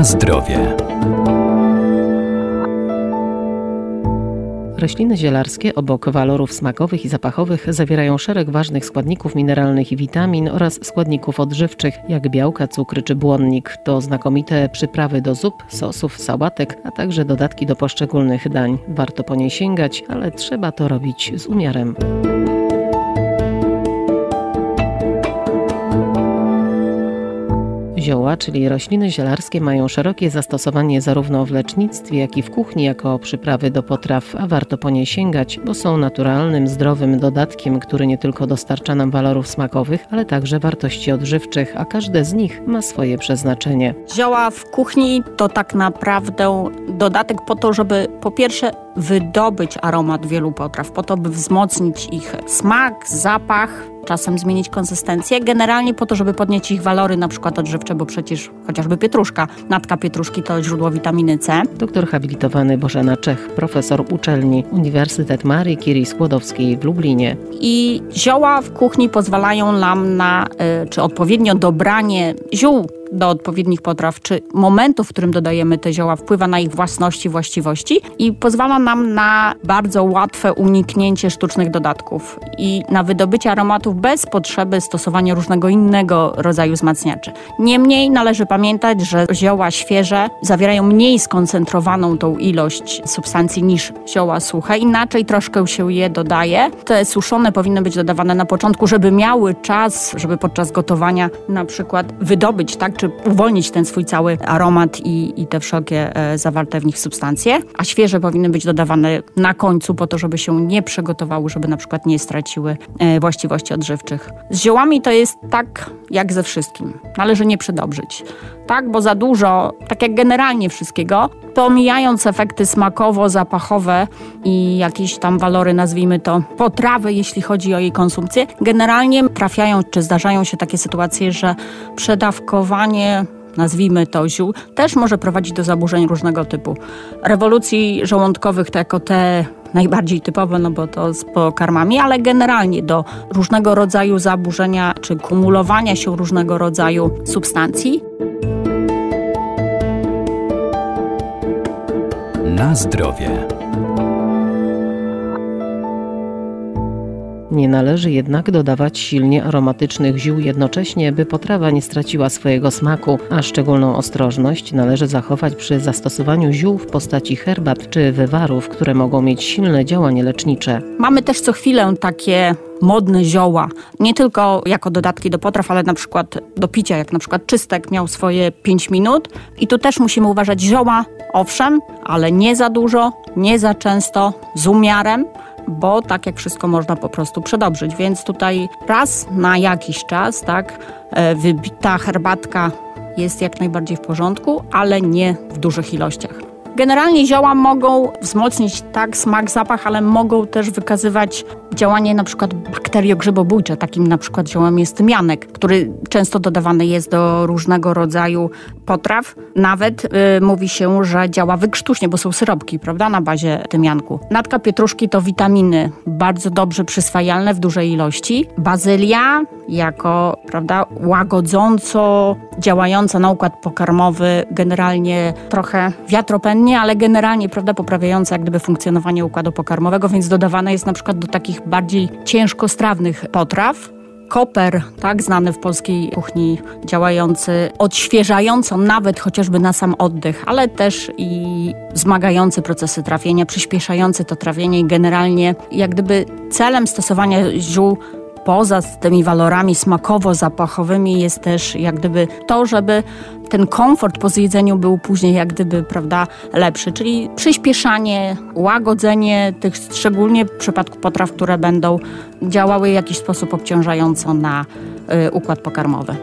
Na zdrowie. Rośliny zielarskie obok walorów smakowych i zapachowych zawierają szereg ważnych składników mineralnych i witamin oraz składników odżywczych jak białka, cukry czy błonnik. To znakomite przyprawy do zup, sosów, sałatek, a także dodatki do poszczególnych dań. Warto po nie sięgać, ale trzeba to robić z umiarem. Zioła, czyli rośliny zielarskie, mają szerokie zastosowanie zarówno w lecznictwie, jak i w kuchni jako przyprawy do potraw, a warto po nie sięgać, bo są naturalnym, zdrowym dodatkiem, który nie tylko dostarcza nam walorów smakowych, ale także wartości odżywczych, a każde z nich ma swoje przeznaczenie. Zioła w kuchni to tak naprawdę dodatek po to, żeby po pierwsze wydobyć aromat wielu potraw, po to, by wzmocnić ich smak, zapach, czasem zmienić konsystencję, generalnie po to, żeby podnieść ich walory na przykład odżywcze, bo przecież chociażby pietruszka, natka pietruszki to źródło witaminy C. Doktor habilitowany Bożena Czech, profesor uczelni Uniwersytet Marii Curie Skłodowskiej w Lublinie. I zioła w kuchni pozwalają nam na, y, czy odpowiednio dobranie ziół do odpowiednich potraw, czy momentu, w którym dodajemy te zioła, wpływa na ich własności, właściwości i pozwala nam na bardzo łatwe uniknięcie sztucznych dodatków i na wydobycie aromatów bez potrzeby stosowania różnego innego rodzaju wzmacniaczy. Niemniej należy pamiętać, że zioła świeże zawierają mniej skoncentrowaną tą ilość substancji niż zioła suche, inaczej troszkę się je dodaje. Te suszone powinny być dodawane na początku, żeby miały czas, żeby podczas gotowania na przykład wydobyć tak czy uwolnić ten swój cały aromat i, i te wszelkie e, zawarte w nich substancje, a świeże powinny być dodawane na końcu po to, żeby się nie przygotowały, żeby na przykład nie straciły e, właściwości odżywczych. Z ziołami to jest tak jak ze wszystkim. Należy nie przedobrzyć. Tak, bo za dużo, tak jak generalnie wszystkiego, pomijając efekty smakowo-zapachowe i jakieś tam walory, nazwijmy to, potrawy, jeśli chodzi o jej konsumpcję, generalnie trafiają czy zdarzają się takie sytuacje, że przedawkowanie nazwijmy to ziół, też może prowadzić do zaburzeń różnego typu. Rewolucji żołądkowych to jako te najbardziej typowe, no bo to z pokarmami, ale generalnie do różnego rodzaju zaburzenia czy kumulowania się różnego rodzaju substancji. Na zdrowie. Nie należy jednak dodawać silnie aromatycznych ziół jednocześnie, by potrawa nie straciła swojego smaku, a szczególną ostrożność należy zachować przy zastosowaniu ziół w postaci herbat czy wywarów, które mogą mieć silne działanie lecznicze. Mamy też co chwilę takie modne zioła, nie tylko jako dodatki do potraw, ale na przykład do picia, jak na przykład czystek miał swoje 5 minut i tu też musimy uważać zioła, owszem, ale nie za dużo, nie za często, z umiarem, bo tak jak wszystko można po prostu przedobrzyć. Więc tutaj raz na jakiś czas, tak, e, wybita herbatka jest jak najbardziej w porządku, ale nie w dużych ilościach. Generalnie zioła mogą wzmocnić tak smak, zapach, ale mogą też wykazywać działanie na przykład bakteriogrzybobójcze. Takim na przykład ziołem jest tymianek, który często dodawany jest do różnego rodzaju potraw. Nawet y, mówi się, że działa wykrztuśnie, bo są syropki, prawda, na bazie tymianku. Natka pietruszki to witaminy, bardzo dobrze przyswajalne w dużej ilości. Bazylia jako, prawda, łagodząco działająca na układ pokarmowy, generalnie trochę wiatropennie, ale generalnie, prawda, poprawiająca jak gdyby funkcjonowanie układu pokarmowego, więc dodawana jest na przykład do takich bardziej ciężkostrawnych potraw. Koper, tak znany w polskiej kuchni, działający odświeżająco nawet chociażby na sam oddech, ale też i zmagający procesy trawienia, przyspieszający to trawienie i generalnie jak gdyby celem stosowania ziół poza tymi walorami smakowo-zapachowymi jest też jak gdyby to, żeby ten komfort po zjedzeniu był później jak gdyby, prawda, lepszy, czyli przyspieszanie, łagodzenie tych, szczególnie w przypadku potraw, które będą działały w jakiś sposób obciążająco na y, układ pokarmowy.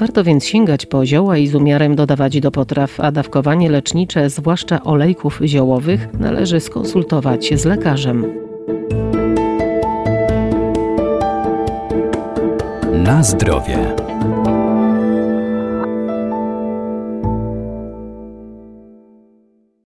Warto więc sięgać po zioła i z umiarem dodawać do potraw, a dawkowanie lecznicze, zwłaszcza olejków ziołowych, należy skonsultować z lekarzem. Na zdrowie.